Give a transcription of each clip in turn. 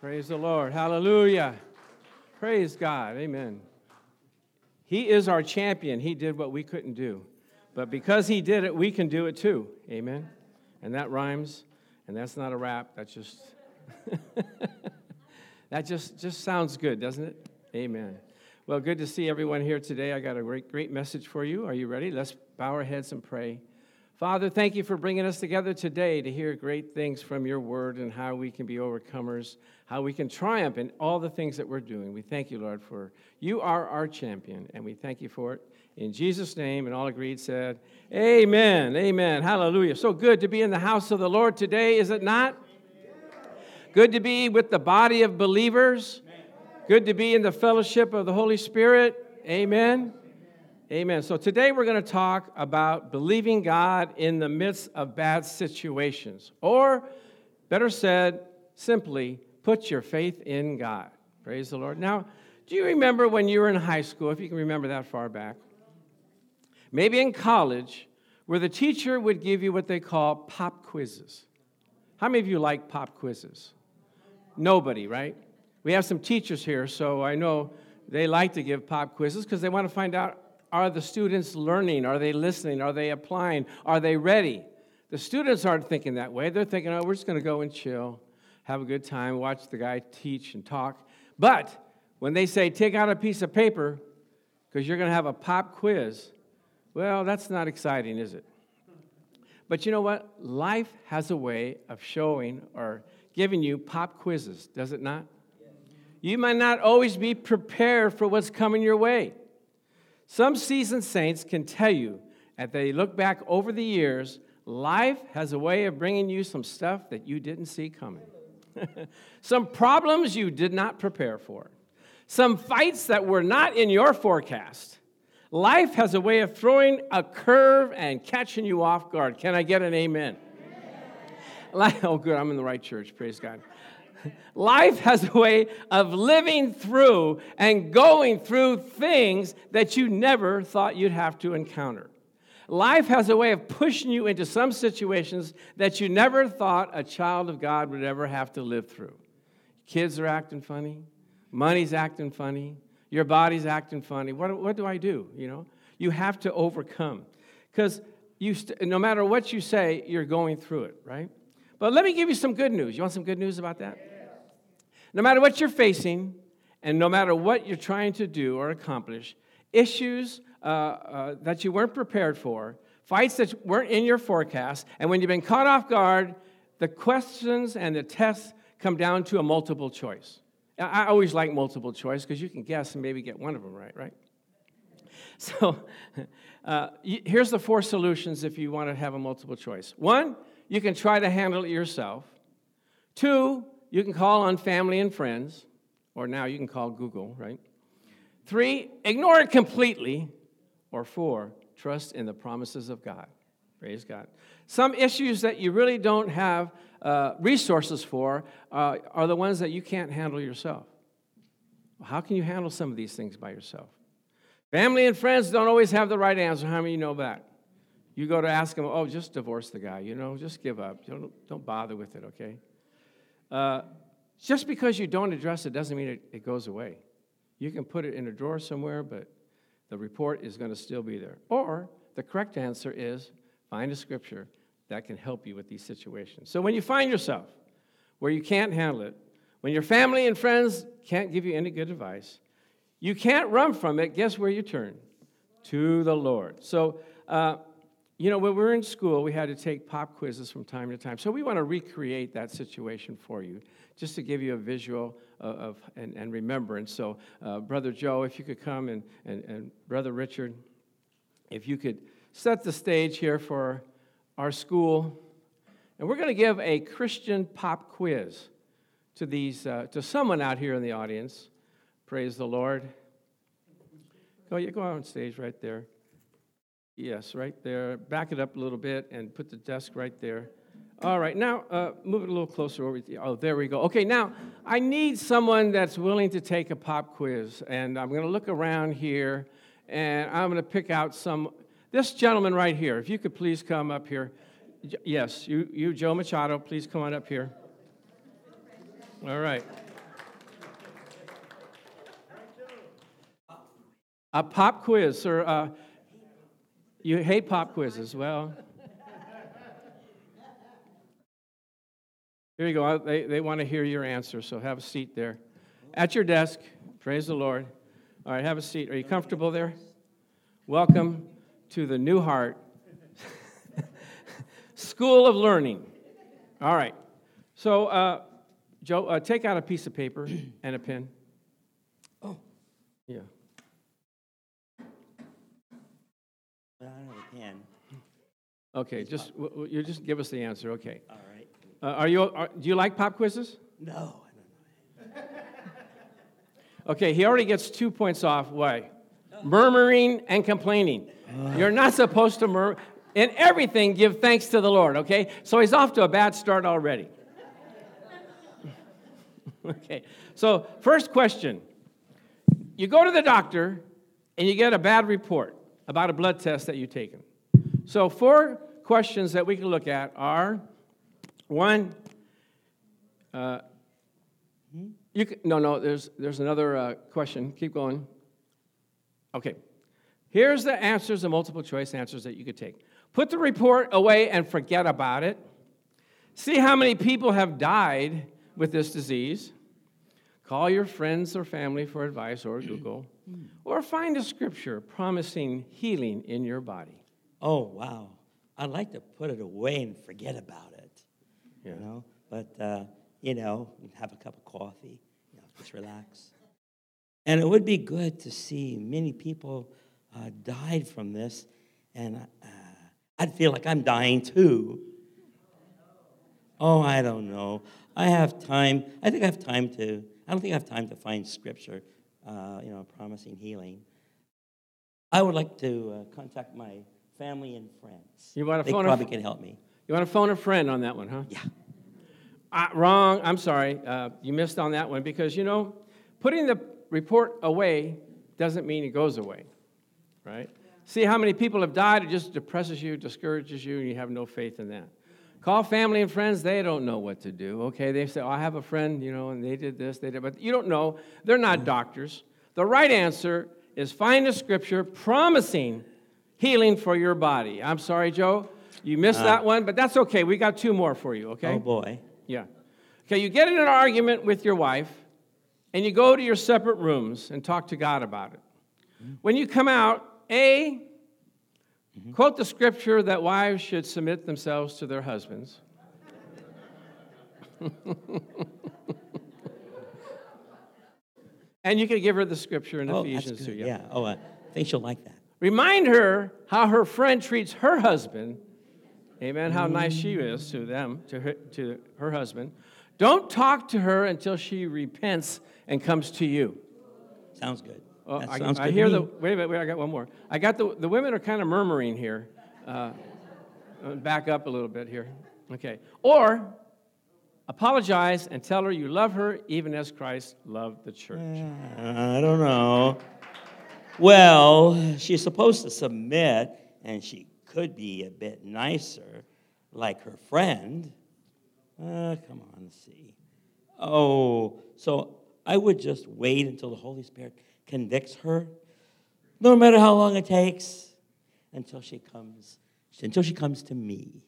Praise the Lord. Hallelujah. Praise God. Amen. He is our champion. He did what we couldn't do. But because he did it, we can do it too. Amen. And that rhymes. And that's not a rap. That's just That just just sounds good, doesn't it? Amen. Well, good to see everyone here today. I got a great great message for you. Are you ready? Let's bow our heads and pray. Father, thank you for bringing us together today to hear great things from your word and how we can be overcomers, how we can triumph in all the things that we're doing. We thank you, Lord, for you are our champion, and we thank you for it. In Jesus' name, and all agreed said, Amen. Amen. Hallelujah. So good to be in the house of the Lord today, is it not? Good to be with the body of believers. Good to be in the fellowship of the Holy Spirit. Amen. Amen. So today we're going to talk about believing God in the midst of bad situations. Or, better said, simply, put your faith in God. Praise the Lord. Now, do you remember when you were in high school, if you can remember that far back? Maybe in college, where the teacher would give you what they call pop quizzes. How many of you like pop quizzes? Nobody, right? We have some teachers here, so I know they like to give pop quizzes because they want to find out are the students learning? Are they listening? Are they applying? Are they ready? The students aren't thinking that way. They're thinking, oh, we're just going to go and chill, have a good time, watch the guy teach and talk. But when they say, take out a piece of paper because you're going to have a pop quiz, well, that's not exciting, is it? But you know what? Life has a way of showing or giving you pop quizzes, does it not? You might not always be prepared for what's coming your way. Some seasoned saints can tell you, as they look back over the years, life has a way of bringing you some stuff that you didn't see coming. some problems you did not prepare for. Some fights that were not in your forecast. Life has a way of throwing a curve and catching you off guard. Can I get an amen? amen. Oh, good, I'm in the right church. Praise God. Life has a way of living through and going through things that you never thought you'd have to encounter. Life has a way of pushing you into some situations that you never thought a child of God would ever have to live through. Kids are acting funny, money's acting funny, your body's acting funny. What, what do I do? You know, you have to overcome because you st- no matter what you say, you're going through it, right? But let me give you some good news. You want some good news about that? No matter what you're facing, and no matter what you're trying to do or accomplish, issues uh, uh, that you weren't prepared for, fights that weren't in your forecast, and when you've been caught off guard, the questions and the tests come down to a multiple choice. I always like multiple choice because you can guess and maybe get one of them right, right? So uh, here's the four solutions if you want to have a multiple choice. One, you can try to handle it yourself. Two, you can call on family and friends, or now you can call Google, right? Three, ignore it completely. Or four, trust in the promises of God. Praise God. Some issues that you really don't have uh, resources for uh, are the ones that you can't handle yourself. How can you handle some of these things by yourself? Family and friends don't always have the right answer. How many of you know that? You go to ask them, oh, just divorce the guy, you know, just give up. Don't, don't bother with it, okay? Uh, just because you don't address it doesn't mean it, it goes away. You can put it in a drawer somewhere, but the report is going to still be there. Or the correct answer is find a scripture that can help you with these situations. So when you find yourself where you can't handle it, when your family and friends can't give you any good advice, you can't run from it, guess where you turn? To the Lord. So, uh, you know, when we were in school, we had to take pop quizzes from time to time. So we want to recreate that situation for you, just to give you a visual of, of and, and, remembrance. So, uh, Brother Joe, if you could come, and, and, and Brother Richard, if you could set the stage here for our school. And we're going to give a Christian pop quiz to, these, uh, to someone out here in the audience. Praise the Lord. Go, you go on stage right there. Yes, right there. Back it up a little bit and put the desk right there. All right, now uh, move it a little closer over. The, oh, there we go. Okay, now I need someone that's willing to take a pop quiz, and I'm going to look around here, and I'm going to pick out some. This gentleman right here, if you could please come up here. Yes, you, you, Joe Machado, please come on up here. All right. A pop quiz, sir. Uh, you hate pop quizzes. Well, here you go. They, they want to hear your answer, so have a seat there. At your desk, praise the Lord. All right, have a seat. Are you comfortable there? Welcome to the New Heart School of Learning. All right. So, uh, Joe, uh, take out a piece of paper and a pen. Oh. Yeah. But I don't have a pen. Okay, just w- w- you just give us the answer. Okay. All right. Uh, are you? Are, do you like pop quizzes? No, I don't know. Okay, he already gets two points off. Why? Murmuring and complaining. You're not supposed to murmur. In everything, give thanks to the Lord, okay? So he's off to a bad start already. okay, so first question You go to the doctor and you get a bad report about a blood test that you've taken. So, four questions that we can look at are one, uh, you can, no, no, there's, there's another uh, question. Keep going. Okay. Here's the answers, the multiple choice answers that you could take. Put the report away and forget about it. See how many people have died with this disease. Call your friends or family for advice or Google. Or find a scripture promising healing in your body. Oh, wow. I'd like to put it away and forget about it. Yeah. You know? But, uh, you know, have a cup of coffee, you know, just relax. And it would be good to see many people uh, died from this, and uh, I'd feel like I'm dying too. Oh, I don't know. I have time. I think I have time to. I don't think I have time to find scripture, uh, you know, promising healing. I would like to uh, contact my family and friends. You wanna they phone a probably f- can help me. You want to phone a friend on that one, huh? Yeah. Uh, wrong. I'm sorry. Uh, you missed on that one because, you know, putting the report away doesn't mean it goes away, right? See how many people have died? It just depresses you, discourages you, and you have no faith in that. Call family and friends. They don't know what to do, okay? They say, oh, I have a friend, you know, and they did this, they did, but you don't know. They're not doctors. The right answer is find a scripture promising healing for your body. I'm sorry, Joe. You missed uh, that one, but that's okay. We got two more for you, okay? Oh boy. Yeah. Okay, you get in an argument with your wife, and you go to your separate rooms and talk to God about it. Mm-hmm. When you come out, A, mm-hmm. quote the scripture that wives should submit themselves to their husbands. and you can give her the scripture in Oh, Ephesians that's 2. good. Yeah. Oh, I think she'll like that. Remind her how her friend treats her husband. Amen. How nice she is to them, to her, to her husband. Don't talk to her until she repents and comes to you. Sounds good. Oh, that I, sounds I good to hear the. Wait a minute. Wait, I got one more. I got the. The women are kind of murmuring here. Uh, uh, back up a little bit here. Okay. Or apologize and tell her you love her even as Christ loved the church. Uh, I don't know. Well, she's supposed to submit, and she could be a bit nicer, like her friend. Uh, come on, let's see. Oh, so I would just wait until the Holy Spirit convicts her, no matter how long it takes, until she comes, until she comes to me.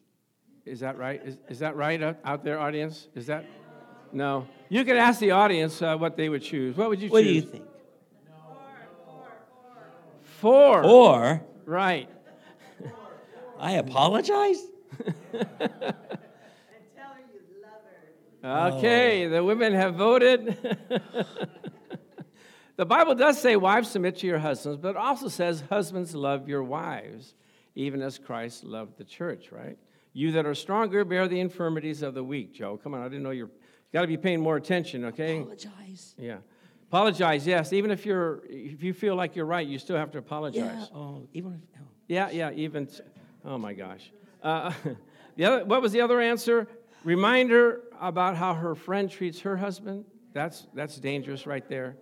Is that right? Is, is that right out, out there, audience? Is that? No. You could ask the audience uh, what they would choose. What would you choose? What do you think? Four. Or Right. I apologize? Okay, oh. the women have voted. the Bible does say, Wives, submit to your husbands, but it also says, Husbands, love your wives, even as Christ loved the church, right? You that are stronger, bear the infirmities of the weak, Joe. Come on, I didn't know you're. You got to be paying more attention, okay? Apologize. Yeah. Apologize, yes. Even if you're, if you feel like you're right, you still have to apologize. Yeah. Oh, even if, oh. Yeah, yeah, even, oh my gosh. Uh, the other, what was the other answer? Reminder about how her friend treats her husband. That's, that's dangerous right there.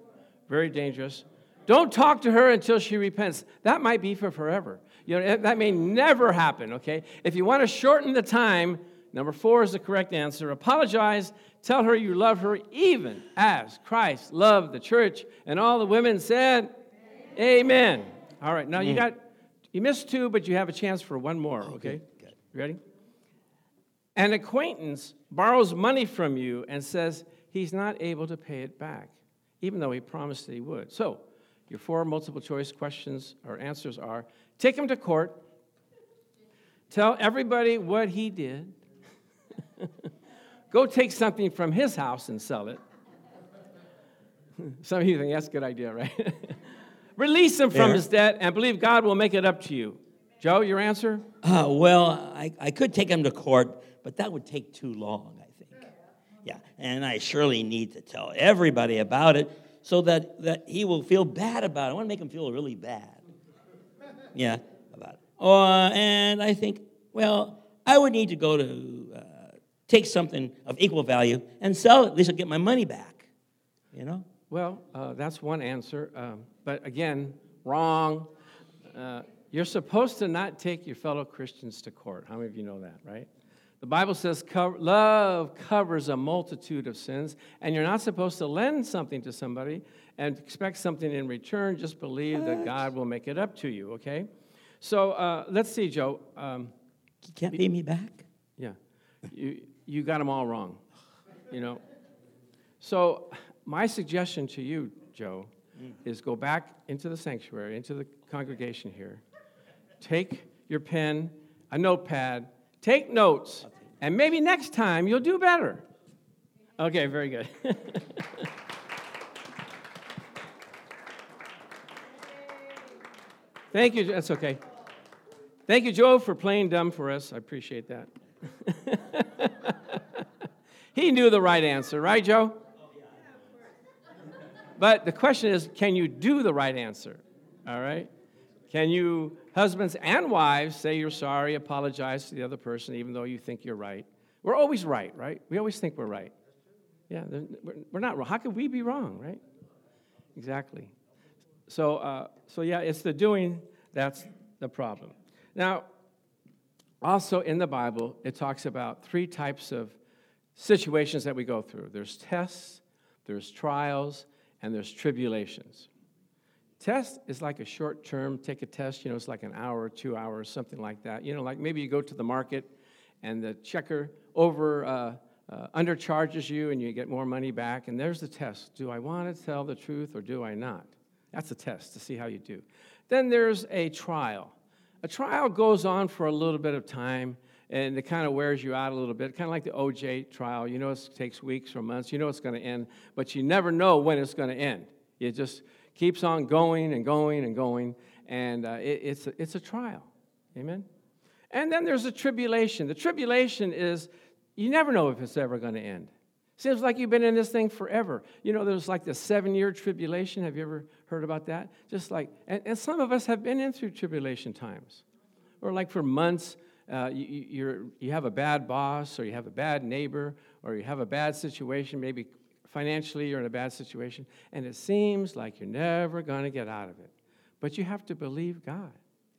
Very dangerous. Don't talk to her until she repents. That might be for forever. You know, that may never happen, okay? If you want to shorten the time, number four is the correct answer. Apologize. Tell her you love her even as Christ loved the church. And all the women said, Amen. All right, now you got, you missed two, but you have a chance for one more, oh, okay? good. You ready? An acquaintance borrows money from you and says he's not able to pay it back, even though he promised that he would. So, your four multiple choice questions or answers are take him to court, tell everybody what he did, go take something from his house and sell it. Some of you think that's a good idea, right? Release him from Yeah. his debt and believe God will make it up to you. Joe, your answer? Uh, well, I, I could take him to court, but that would take too long, I think. Yeah, and I surely need to tell everybody about it so that, that he will feel bad about it. I want to make him feel really bad. Yeah, about it. Uh, and I think, well, I would need to go to uh, take something of equal value and sell it. At least I'll get my money back, you know? Well, uh, that's one answer. Um, but again, wrong. Uh, you're supposed to not take your fellow Christians to court. How many of you know that, right? The Bible says co- love covers a multitude of sins, and you're not supposed to lend something to somebody and expect something in return. Just believe that God will make it up to you, okay? So uh, let's see, Joe. Um, You can't pay me back? yeah, you, you got them all wrong, you know. So, my suggestion to you, Joe, mm. is go back into the sanctuary, into the congregation here. Take your pen, a notepad, take notes, and maybe next time you'll do better. Okay, very good. Thank you. That's okay. Thank you, Joe, for playing dumb for us. I appreciate that. he knew the right answer, right, Joe? But the question is can you do the right answer? All right? Can you, husbands and wives, say you're sorry, apologize to the other person, even though you think you're right? We're always right, right? We always think we're right. Yeah, we're- not wrong. How could we be wrong, right? Exactly. So, uh, so yeah, it's the doing that's the problem. Now, also in the Bible, it talks about three types of situations that we go through there's tests, there's trials, and there's tribulations. Test is like a short term, take a test, you know, it's like an hour, two hours, something like that. You know, like maybe you go to the market and the checker over uh, uh, undercharges you and you get more money back, and there's the test. Do I want to tell the truth or do I not? That's a test to see how you do. Then there's a trial. A trial goes on for a little bit of time and it kind of wears you out a little bit, kind of like the OJ trial. You know, it takes weeks or months. You know it's going to end, but you never know when it's going to end. It just keeps on going and going and going, and uh, it, it's, a, it's a trial. Amen? And then there's a tribulation. The tribulation is you never know if it's ever going to end. Seems like you've been in this thing forever. You know, there's like the seven year tribulation. Have you ever heard about that? Just like, and, and some of us have been in through tribulation times. Or like for months, uh, you, you- have a bad boss, or you have a bad neighbor, or you have a bad situation, maybe financially you're in a bad situation, and it seems like you're never going to get out of it. But you have to believe God.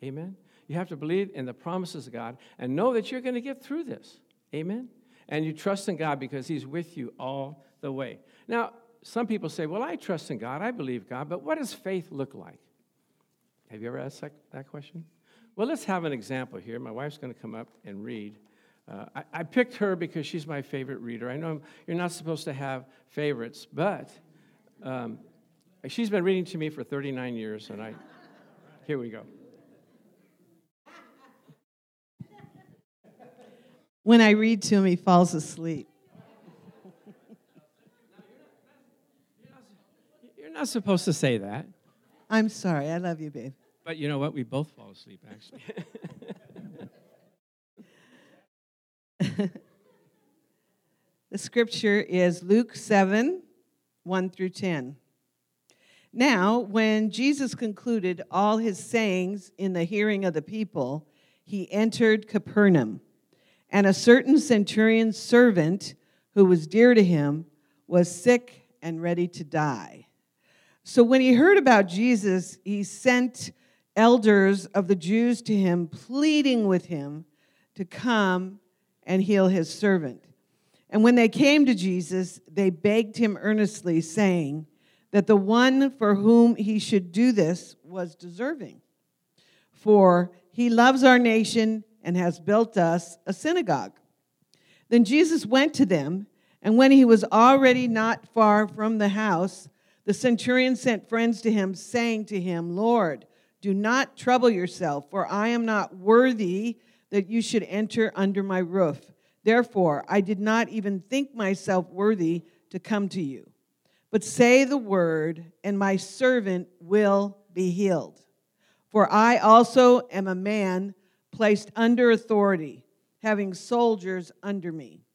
Amen? You have to believe in the promises of God and know that you're going to get through this. Amen? And you trust in God because He's with you all the way. Now, some people say, Well, I trust in God, I believe God, but what does faith look like? Have you ever asked that question? Well, let's have an example here. My wife's going to come up and read. Uh, I, I picked her because she's my favorite reader. I know you're not supposed to have favorites, but um, she's been reading to me for 39 years, and I, here we go. When I read to him, he falls asleep. You're not supposed to say that, I'm sorry. I love you, babe. But you know what? We both fall asleep, actually. The scripture is Luke 7 1 through 10. Now, when Jesus concluded all his sayings in the hearing of the people, he entered Capernaum. And a certain centurion's servant, who was dear to him, was sick and ready to die. So when he heard about Jesus, he sent elders of the Jews to him, pleading with him to come and heal his servant. And when they came to Jesus, they begged him earnestly, saying, that the one for whom he should do this was deserving. For he loves our nation and has built us a synagogue. Then Jesus went to them, and when he was already not far from the house, the centurion sent friends to him, saying to him, Lord, do not trouble yourself, for I am not worthy that you should enter under my roof. Therefore, I did not even think myself worthy to come to you. But say the word, and my servant will be healed. For I also am a man placed under authority, having soldiers under me.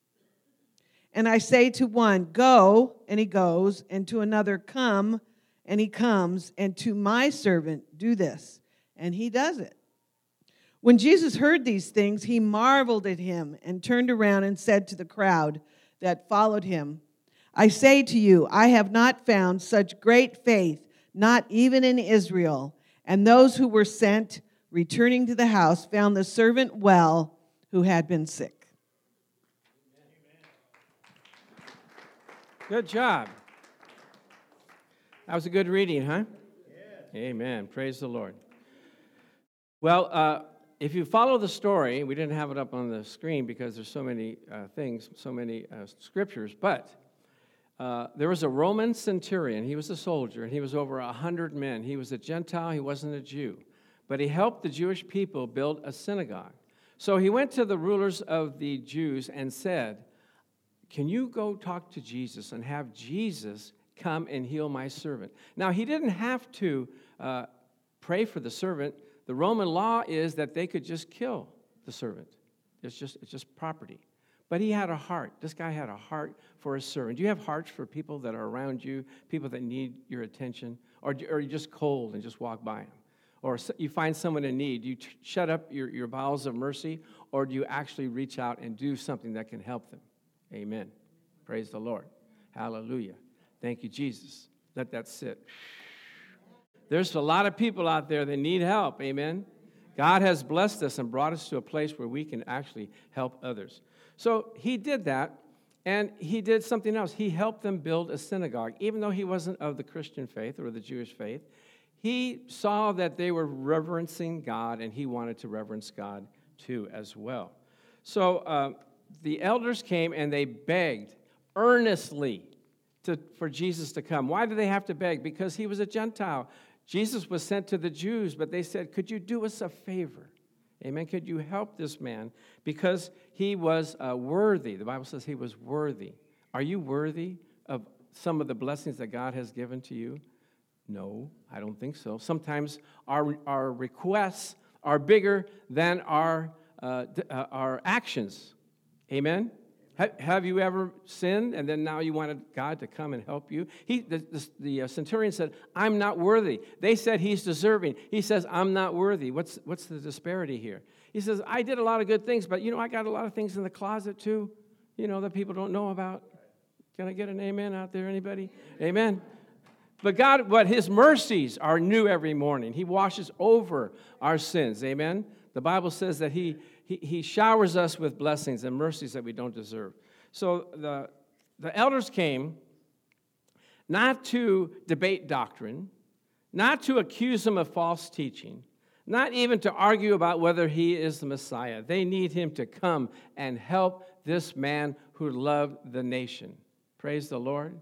And I say to one, Go, and he goes, and to another, Come, and he comes, and to my servant, Do this, and he does it. When Jesus heard these things, he marveled at him and turned around and said to the crowd that followed him, I say to you, I have not found such great faith, not even in Israel. And those who were sent, returning to the house, found the servant well who had been sick. Good job. That was a good reading, huh? Amen. Praise the Lord. Well, uh, if you follow the story, we didn't have it up on the screen because there's so many uh, things, so many uh, scriptures, but uh, there was a Roman centurion. He was a soldier, and he was over a hundred men. He was a Gentile. He wasn't a Jew, but he helped the Jewish people build a synagogue. So he went to the rulers of the Jews and said, "Can you go talk to Jesus and have Jesus come and heal my servant?" Now he didn't have to uh, pray for the servant. The Roman law is that they could just kill the servant. It's just it's just property. But he had a heart. This guy had a heart for his servant. Do you have hearts for people that are around you, people that need your attention? Or, are you just cold and just walk by them? Or you find someone in need, you t- shut up your, your bowels of mercy, or do you actually reach out and do something that can help them? Amen. Praise the Lord. Hallelujah. Thank you, Jesus. Let that sit. There's a lot of people out there that need help. Amen. God has blessed us and brought us to a place where we can actually help others. So he did that, and he did something else. He helped them build a synagogue. Even though he wasn't of the Christian faith or the Jewish faith, he saw that they were reverencing God, and he wanted to reverence God too, as well. So uh, the elders came and they begged earnestly to, for Jesus to come. Why did they have to beg? Because he was a Gentile. Jesus was sent to the Jews, but they said, Could you do us a favor? Amen. Could you help this man? Because he was uh, worthy. The Bible says he was worthy. Are you worthy of some of the blessings that God has given to you? No, I don't think so. Sometimes our, our requests are bigger than our, uh, uh, our actions. Amen? Have you ever sinned and then now you wanted God to come and help you? He, the, the, the, uh, centurion said, I'm not worthy. They said he's deserving. He says, I'm not worthy. What's, what's the disparity here? He says, I did a lot of good things, but you know, I got a lot of things in the closet too, you know, that people don't know about. Can I get an amen out there, anybody? Amen. But God, but his mercies are new every morning. He washes over our sins. Amen. The Bible says that he he, he showers us with blessings and mercies that we don't deserve. So the, the elders came not to debate doctrine, not to accuse him of false teaching, not even to argue about whether he is the Messiah. They need him to come and help this man who loved the nation. Praise the Lord.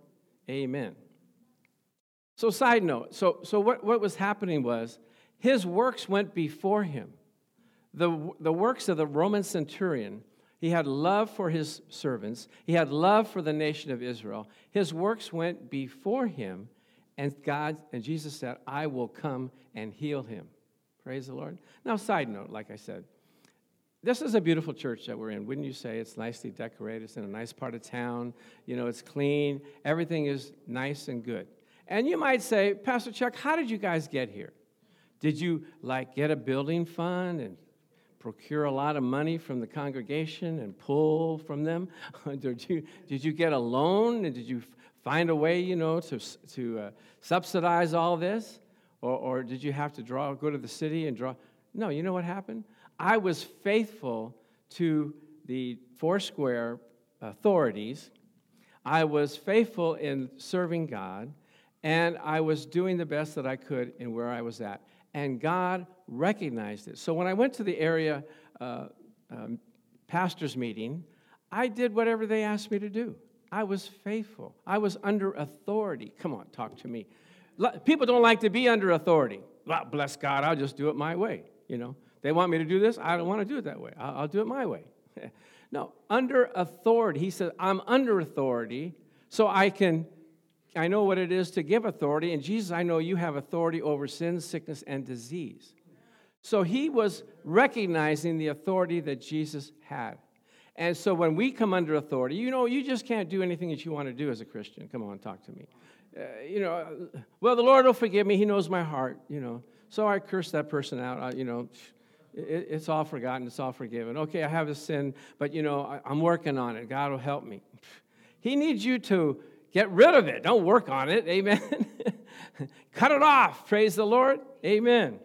Amen. So, side note so, so what, what was happening was his works went before him the, the works of the Roman centurion, he had love for his servants, he had love for the nation of Israel. His works went before him, and God and Jesus said, I will come and heal him. Praise the Lord. Now, side note, like I said, this is a beautiful church that we're in. Wouldn't you say it's nicely decorated? It's in a nice part of town. You know, it's clean. Everything is nice and good. And you might say, Pastor Chuck, how did you guys get here? Did you like get a building fund and procure a lot of money from the congregation and pull from them? did, you, did you get a loan? And did you find a way, you know, to, to uh, subsidize all this? Or, or did you have to draw, go to the city and draw? No, you know what happened? I was faithful to the Foursquare authorities. I was faithful in serving God, And I was doing the best that I could in where I was at. And God recognized it. So when I went to the area uh, um, pastors' meeting, I did whatever they asked me to do. I was faithful. I was under authority. Come on, talk to me. People don't like to be under authority. Bless God, I'll just do it my way. You know, they want me to do this. I don't want to do it that way. I'll, I'll do it my way. no, under authority. He said, I'm under authority, so I can I know what it is to give authority. And Jesus, I know you have authority over sin, sickness, and disease. So he was recognizing the authority that Jesus had. And so when we come under authority, you know, you just can't do anything that you want to do as a Christian. Come on, talk to me. Uh, you know, well, the Lord will forgive me. He knows my heart, you know. So I curse that person out. I, you know, it, it's all forgotten. It's all forgiven. Okay, I have a sin, but, you know, I, I'm working on it. God will help me. He needs you to Get rid of it. Don't work on it. Amen. Cut it off. Praise the Lord. Amen.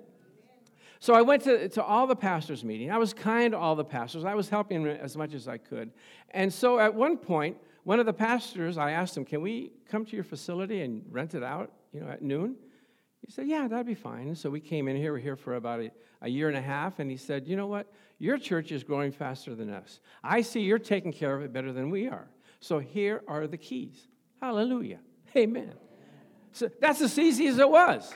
So I went to, to all the pastors' meeting. I was kind to all the pastors. I was helping as much as I could. And so at one point, one of the pastors, I asked him, Can we come to your facility and rent it out, you know, at noon? He said, Yeah, that'd be fine. So we came in here. We're here for about a, a year and a half. And he said, You know what? Your church is growing faster than us. I see you're taking care of it better than we are. So here are the keys. Hallelujah. Amen. So that's as easy as it was.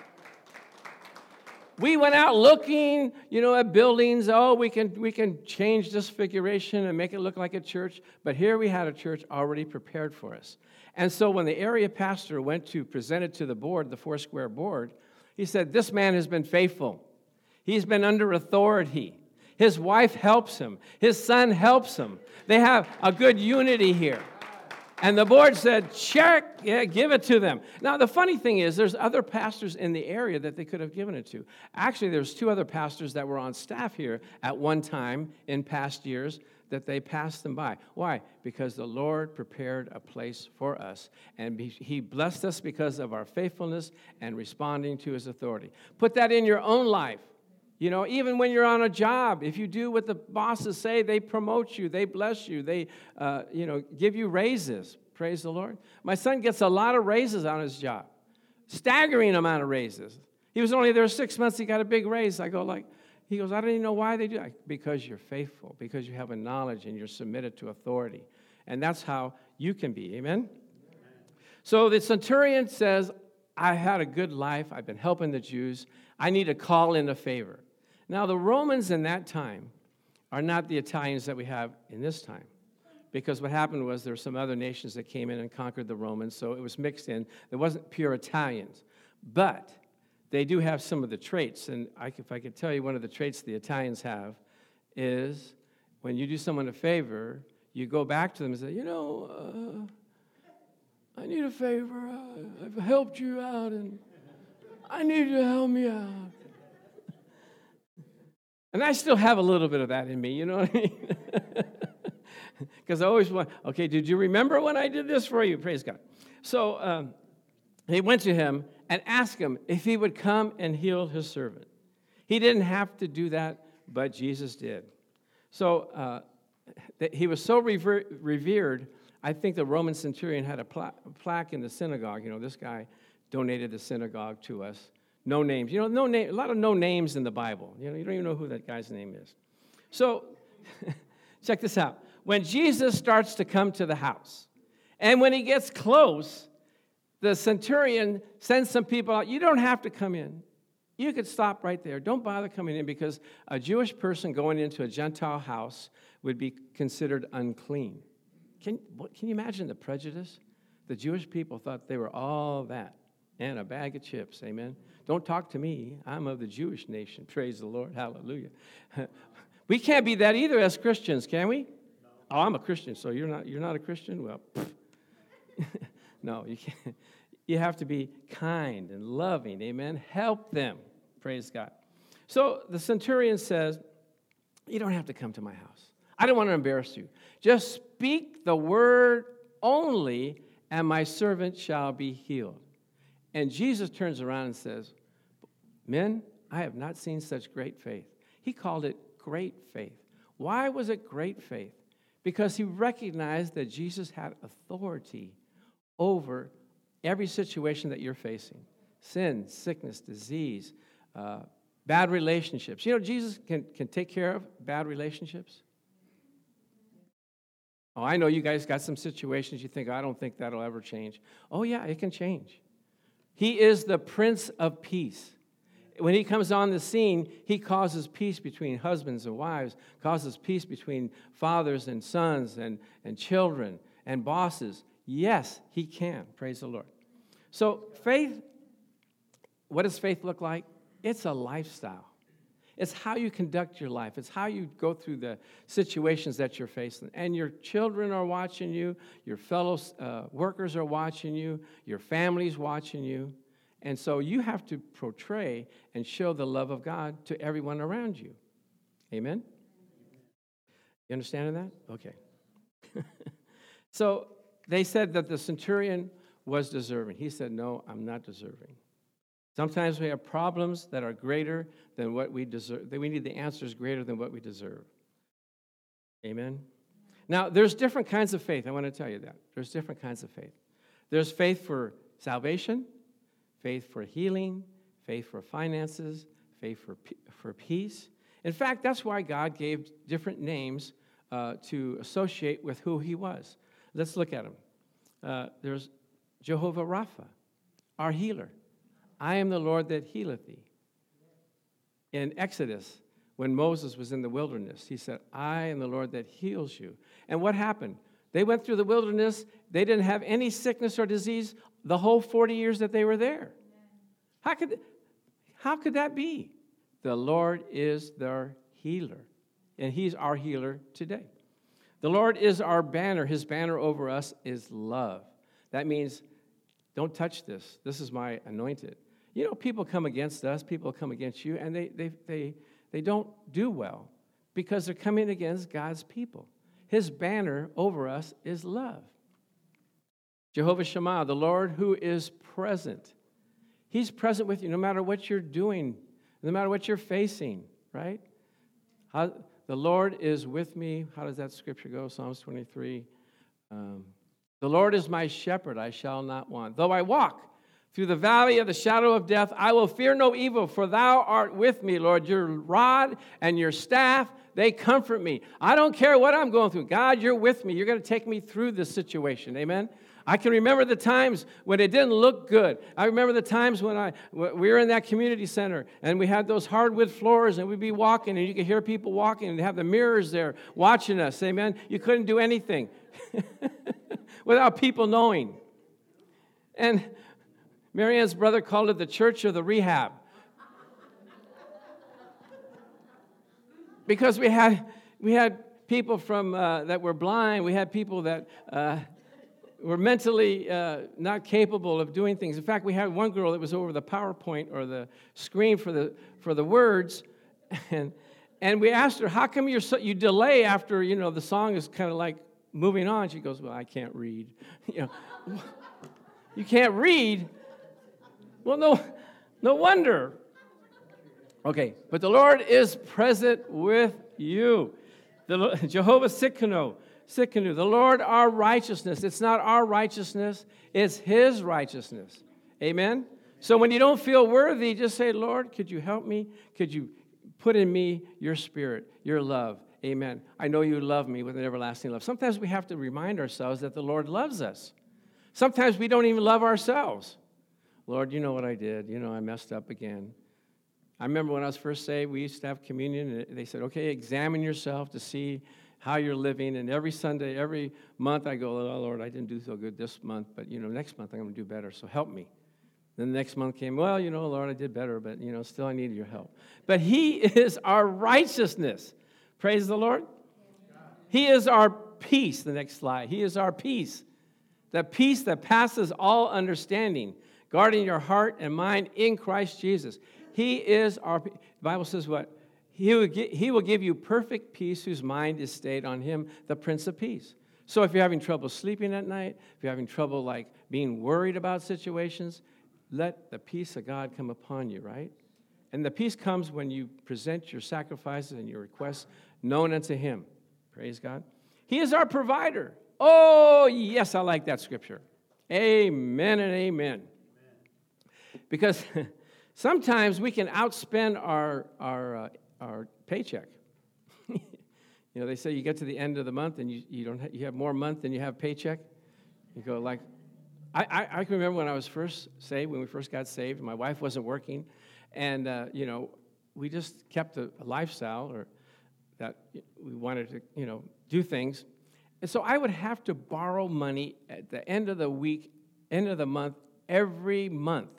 We went out looking, you know, at buildings. Oh, we can we can change this figuration and make it look like a church. But here we had a church already prepared for us. And so when the area pastor went to present it to the board, the Foursquare board, he said, This man has been faithful. He's been under authority. His wife helps him. His son helps him. They have a good unity here. And the board said, check, yeah, give it to them. Now, the funny thing is, there's other pastors in the area that they could have given it to. Actually, there's two other pastors that were on staff here at one time in past years that they passed them by. Why? Because the Lord prepared a place for us, and He blessed us because of our faithfulness and responding to His authority. Put that in your own life. You know, even when you're on a job, if you do what the bosses say, they promote you, they bless you, they, uh, you know, give you raises. Praise the Lord. My son gets a lot of raises on his job, staggering amount of raises. He was only there six months. He got a big raise. I go like, he goes, I don't even know why they do that. Because you're faithful, because you have a knowledge and you're submitted to authority. And that's how you can be. Amen? Amen. So the centurion says, I had a good life. I've been helping the Jews. I need to call in a favor. Now, the Romans in that time are not the Italians that we have in this time. Because what happened was there were some other nations that came in and conquered the Romans, so it was mixed in. There wasn't pure Italians. But they do have some of the traits. And I, if I could tell you one of the traits the Italians have is when you do someone a favor, you go back to them and say, you know, uh, I need a favor. I've helped you out, and I need you to help me out. And I still have a little bit of that in me, you know what I mean? Because I always want, okay, did you remember when I did this for you? Praise God. So um, he went to him and asked him if he would come and heal his servant. He didn't have to do that, but Jesus did. So uh, he was so rever- revered, I think the Roman centurion had a pla- plaque in the synagogue. You know, this guy donated the synagogue to us. No names. You know, no name, a lot of no names in the Bible. You know, you don't even know who that guy's name is. So, check this out. When Jesus starts to come to the house, and when he gets close, the centurion sends some people out. You don't have to come in. You could stop right there. Don't bother coming in because a Jewish person going into a Gentile house would be considered unclean. Can, can you imagine the prejudice? The Jewish people thought they were all that and a bag of chips. Amen. Don't talk to me. I'm of the Jewish nation. Praise the Lord. Hallelujah. we can't be that either as Christians, can we? Oh, I'm a Christian, so you're not, you're not a Christian? Well, no, you can't. You have to be kind and loving. Amen. Help them. Praise God. So the centurion says, You don't have to come to my house. I don't want to embarrass you. Just speak the word only, and my servant shall be healed. And Jesus turns around and says, Men, I have not seen such great faith. He called it great faith. Why was it great faith? Because he recognized that Jesus had authority over every situation that you're facing sin, sickness, disease, uh, bad relationships. You know, Jesus can, can take care of bad relationships. Oh, I know you guys got some situations you think, I don't think that'll ever change. Oh, yeah, it can change. He is the Prince of Peace. When he comes on the scene, he causes peace between husbands and wives, causes peace between fathers and sons and, and children and bosses. Yes, he can. Praise the Lord. So, faith, what does faith look like? It's a lifestyle. It's how you conduct your life. It's how you go through the situations that you're facing. And your children are watching you, your fellow uh, workers are watching you, your family's watching you. And so you have to portray and show the love of God to everyone around you. Amen? You understanding that? Okay. so they said that the centurion was deserving. He said, No, I'm not deserving. Sometimes we have problems that are greater than what we deserve. That we need the answers greater than what we deserve. Amen? Now, there's different kinds of faith. I want to tell you that. There's different kinds of faith. There's faith for salvation, faith for healing, faith for finances, faith for, for peace. In fact, that's why God gave different names uh, to associate with who he was. Let's look at them. Uh, there's Jehovah Rapha, our healer. I am the Lord that healeth thee. In Exodus, when Moses was in the wilderness, he said, I am the Lord that heals you. And what happened? They went through the wilderness. They didn't have any sickness or disease the whole 40 years that they were there. How could, how could that be? The Lord is their healer, and He's our healer today. The Lord is our banner. His banner over us is love. That means, don't touch this. This is my anointed. You know, people come against us, people come against you, and they, they, they, they don't do well because they're coming against God's people. His banner over us is love. Jehovah Shammah, the Lord who is present. He's present with you no matter what you're doing, no matter what you're facing, right? How, the Lord is with me. How does that scripture go? Psalms 23. Um, the Lord is my shepherd, I shall not want. Though I walk through the valley of the shadow of death, I will fear no evil, for thou art with me, Lord. Your rod and your staff, they comfort me. I don't care what I'm going through. God, you're with me. You're going to take me through this situation. Amen. I can remember the times when it didn't look good. I remember the times when I we were in that community center and we had those hardwood floors and we'd be walking and you could hear people walking and have the mirrors there watching us. Amen. You couldn't do anything without people knowing. And Marianne's brother called it the church of the rehab. because we had, we had people from, uh, that were blind, we had people that uh, were mentally uh, not capable of doing things. In fact, we had one girl that was over the PowerPoint or the screen for the, for the words, and, and we asked her, how come you're so, you delay after, you know, the song is kind of like moving on? She goes, well, I can't read. you know, you can't read? Well, no, no wonder. Okay, but the Lord is present with you. The, Jehovah Tsidkenu, Tsidkenu, the Lord our righteousness. It's not our righteousness, it's His righteousness. Amen? So when you don't feel worthy, just say, Lord, could you help me? Could you put in me your spirit, your love? Amen. I know you love me with an everlasting love. Sometimes we have to remind ourselves that the Lord loves us. Sometimes we don't even love ourselves. Lord, you know what I did. You know, I messed up again. I remember when I was first saved, we used to have communion, and they said, okay, examine yourself to see how you're living. And every Sunday, every month, I go, oh, Lord, I didn't do so good this month, but, you know, next month I'm going to do better, so help me. Then the next month came, well, you know, Lord, I did better, but, you know, still I need your help. But He is our righteousness. Praise the Lord. He is our peace. The next slide. He is our peace. The peace that passes all understanding guarding your heart and mind in Christ Jesus. He is our, the Bible says what? He will, give, he will give you perfect peace whose mind is stayed on him, the Prince of Peace. So if you're having trouble sleeping at night, if you're having trouble like being worried about situations, let the peace of God come upon you, right? And the peace comes when you present your sacrifices and your requests known unto him. Praise God. He is our provider. Oh, yes, I like that scripture. Amen and amen. Because sometimes we can outspend our, our, uh, our paycheck. you know, they say you get to the end of the month and you, you, don't ha- you have more month than you have paycheck. You go like, I, I, I can remember when I was first saved, when we first got saved, my wife wasn't working, and, uh, you know, we just kept a, a lifestyle or that we wanted to, you know, do things. And so I would have to borrow money at the end of the week, end of the month, every month.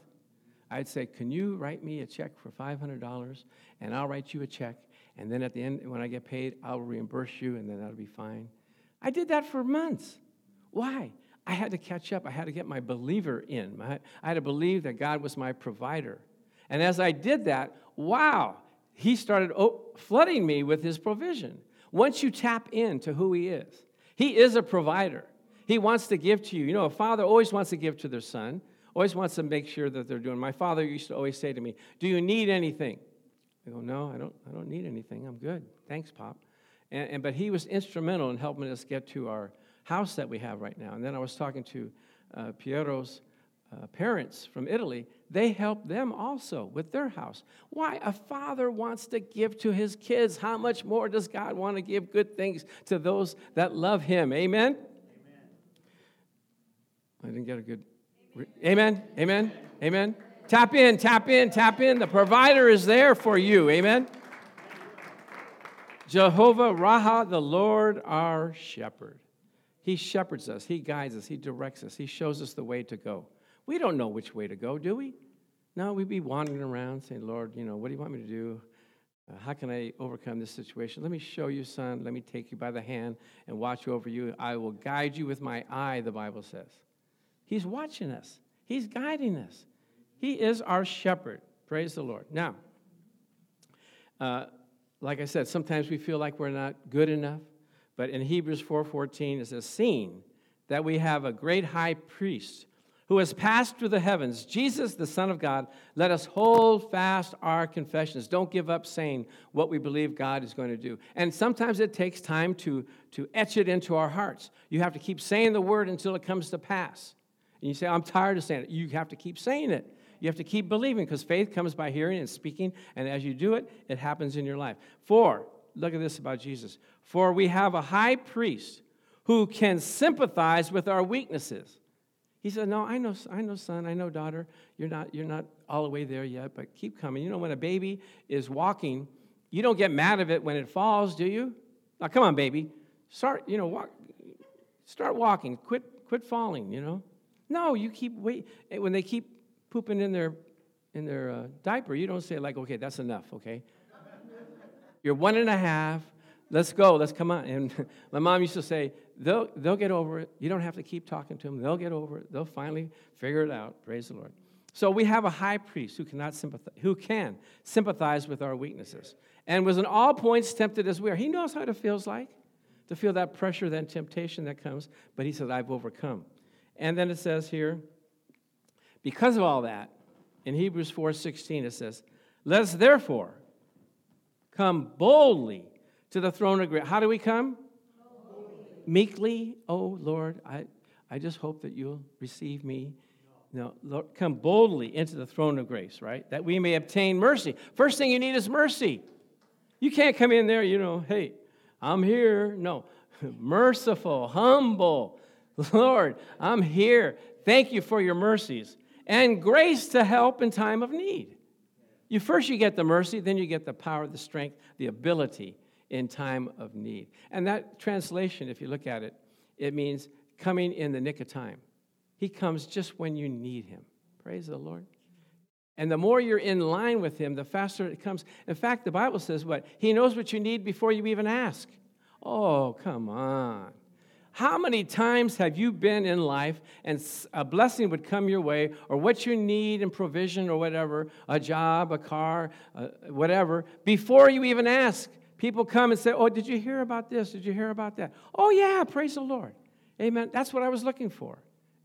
I'd say, Can you write me a check for $500? And I'll write you a check. And then at the end, when I get paid, I'll reimburse you, and then that'll be fine. I did that for months. Why? I had to catch up. I had to get my believer in. I had to believe that God was my provider. And as I did that, wow, he started oh, flooding me with his provision. Once you tap into who he is, he is a provider. He wants to give to you. You know, a father always wants to give to their son, always wants to make sure that they're doing. My father used to always say to me, Do you need anything? I go, No, I don't, I don't need anything. I'm good. Thanks, Pop. And, and, but he was instrumental in helping us get to our house that we have right now. And then I was talking to uh, Piero's uh, parents from Italy. They helped them also with their house. Why? A father wants to give to his kids. How much more does God want to give good things to those that love him? Amen? Amen. I didn't get a good. Amen? Amen? Amen? Tap in, tap in, tap in. The provider is there for you. Amen? Jehovah Raha, the Lord our shepherd. He shepherds us, He guides us, He directs us, He shows us the way to go. We don't know which way to go, do we? No, we'd be wandering around saying, Lord, you know, what do you want me to do? Uh, how can I overcome this situation? Let me show you, son. Let me take you by the hand and watch over you. I will guide you with my eye, the Bible says. He's watching us, He's guiding us. He is our shepherd. Praise the Lord. Now, uh, like I said, sometimes we feel like we're not good enough. But in Hebrews 4:14 it says, "Seeing that we have a great high priest who has passed through the heavens, Jesus, the Son of God, let us hold fast our confessions. Don't give up saying what we believe God is going to do. And sometimes it takes time to, to etch it into our hearts. You have to keep saying the word until it comes to pass. And you say, I'm tired of saying it. You have to keep saying it. You have to keep believing because faith comes by hearing and speaking. And as you do it, it happens in your life. Four, look at this about Jesus. For we have a high priest who can sympathize with our weaknesses. He said, No, I know, I know, son, I know, daughter, you're not, you're not all the way there yet, but keep coming. You know, when a baby is walking, you don't get mad of it when it falls, do you? Now, come on, baby. Start, you know, walk, start walking. Quit, quit falling, you know? No, you keep wait. When they keep pooping in their, in their uh, diaper, you don't say, like, okay, that's enough, okay? You're one and a half, let's go, let's come on. And my mom used to say, they'll, they'll get over it. You don't have to keep talking to them. They'll get over it. They'll finally figure it out. Praise the Lord. So we have a high priest who cannot sympathize, who can sympathize with our weaknesses, and was in all points tempted as we are. He knows what it feels like to feel that pressure, that temptation that comes. But he said, "I've overcome." And then it says here, because of all that, in Hebrews 4:16 it says, "Let us therefore come boldly to the throne of grace. How do we come? Meekly, oh Lord, I, I just hope that you'll receive me. No, Lord, come boldly into the throne of grace, right? That we may obtain mercy. First thing you need is mercy. You can't come in there, you know, hey, I'm here. No, merciful, humble. Lord, I'm here. Thank you for your mercies and grace to help in time of need. You first you get the mercy, then you get the power, the strength, the ability in time of need. And that translation, if you look at it, it means coming in the nick of time. He comes just when you need him. Praise the Lord. And the more you're in line with him, the faster it comes. In fact, the Bible says what? He knows what you need before you even ask. Oh, come on. How many times have you been in life and a blessing would come your way, or what you need and provision, or whatever, a job, a car, uh, whatever, before you even ask? People come and say, Oh, did you hear about this? Did you hear about that? Oh, yeah, praise the Lord. Amen. That's what I was looking for.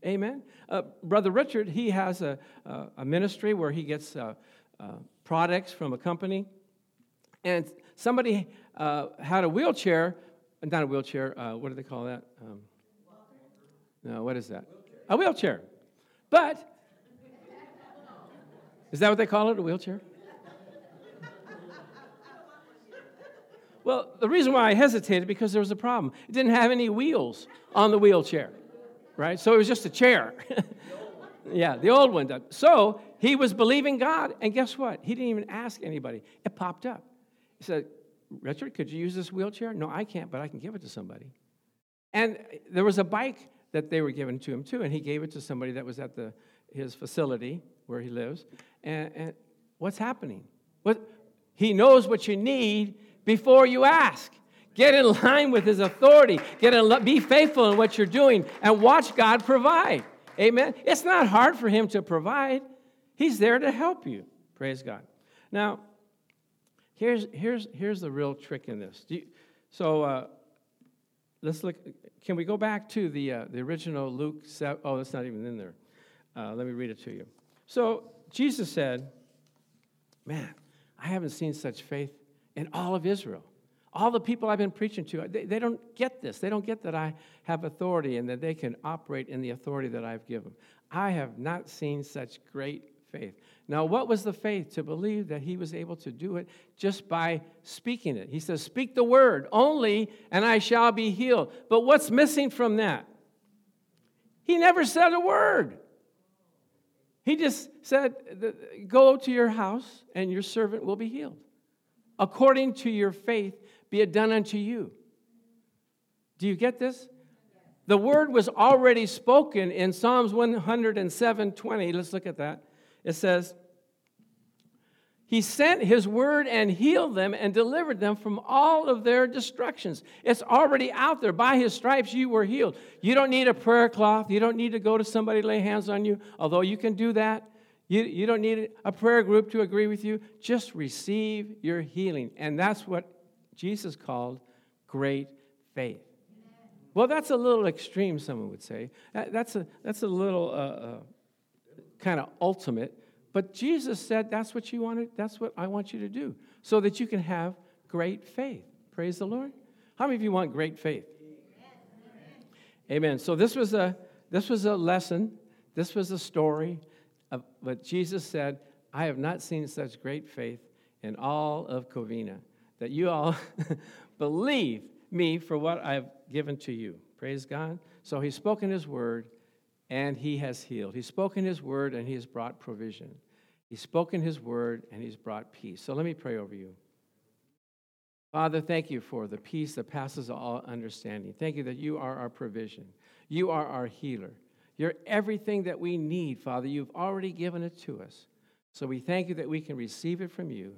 Amen. Uh, Brother Richard, he has a, a, ministry where he gets uh, uh, products from a company. And somebody uh, had a wheelchair, not a wheelchair, uh, what do they call that? Um, no, what is that? a wheelchair. But, is that what they call it, a wheelchair? Well, the reason why I hesitated because there was a problem. It didn't have any wheels on the wheelchair, right? So it was just a chair. yeah, the old one. So he was believing God, and guess what? He didn't even ask anybody. It popped up. He said, Richard, could you use this wheelchair? No, I can't, but I can give it to somebody. And there was a bike that they were giving to him too, and he gave it to somebody that was at the, his facility where he lives. And, and what's happening? What, he knows what you need before you ask. Get in line with his authority. Get in, be faithful in what you're doing and watch God provide. Amen. It's not hard for him to provide. He's there to help you. Praise God. Now, here's, here's, here's the real trick in this. You, so uh, let's look. Can we go back to the, uh, the original Luke 7? Oh, that's not even in there. Uh, let me read it to you. So Jesus said, Man, I haven't seen such faith in all of Israel. All the people I've been preaching to, they, they don't get this. They don't get that I have authority and that they can operate in the authority that I've given. I have not seen such great faith. Now, what was the faith? To believe that he was able to do it just by speaking it. He says, Speak the word only, and I shall be healed. But what's missing from that? He never said a word. He just said, Go to your house, and your servant will be healed according to your faith, be it done unto you. Do you get this? The word was already spoken in Psalms 107 20. Let's look at that. It says, He sent His word and healed them and delivered them from all of their destructions. It's already out there. By His stripes you were healed. You don't need a prayer cloth. You don't need to go to somebody lay hands on you, although you can do that. You, you don't need a prayer group to agree with you. Just receive your healing. And that's what Jesus called great faith. Well, that's a little extreme, someone would say. That's a, that's a little uh, uh, kind of ultimate. But Jesus said that's what you wanted, that's what I want you to do, so that you can have great faith. Praise the Lord. How many of you want great faith? Amen. Amen. So this was a this was a lesson. This was a story of what Jesus said, I have not seen such great faith in all of Covina, that you all believe me for what I've given to you. Praise God. So he's spoken his word and he has healed. He's spoken his word and he has brought provision. He's spoken his word and he's brought peace. So let me pray over you. Father, thank you for the peace that passes all understanding. Thank you that you are our provision. You are our healer. You're everything that we need, Father. You've already given it to us. So we thank you that we can receive it from you.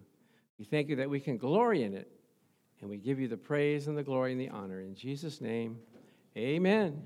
We thank you that we can glory in it. And we give you the praise and the glory and the honor. In Jesus' name, amen.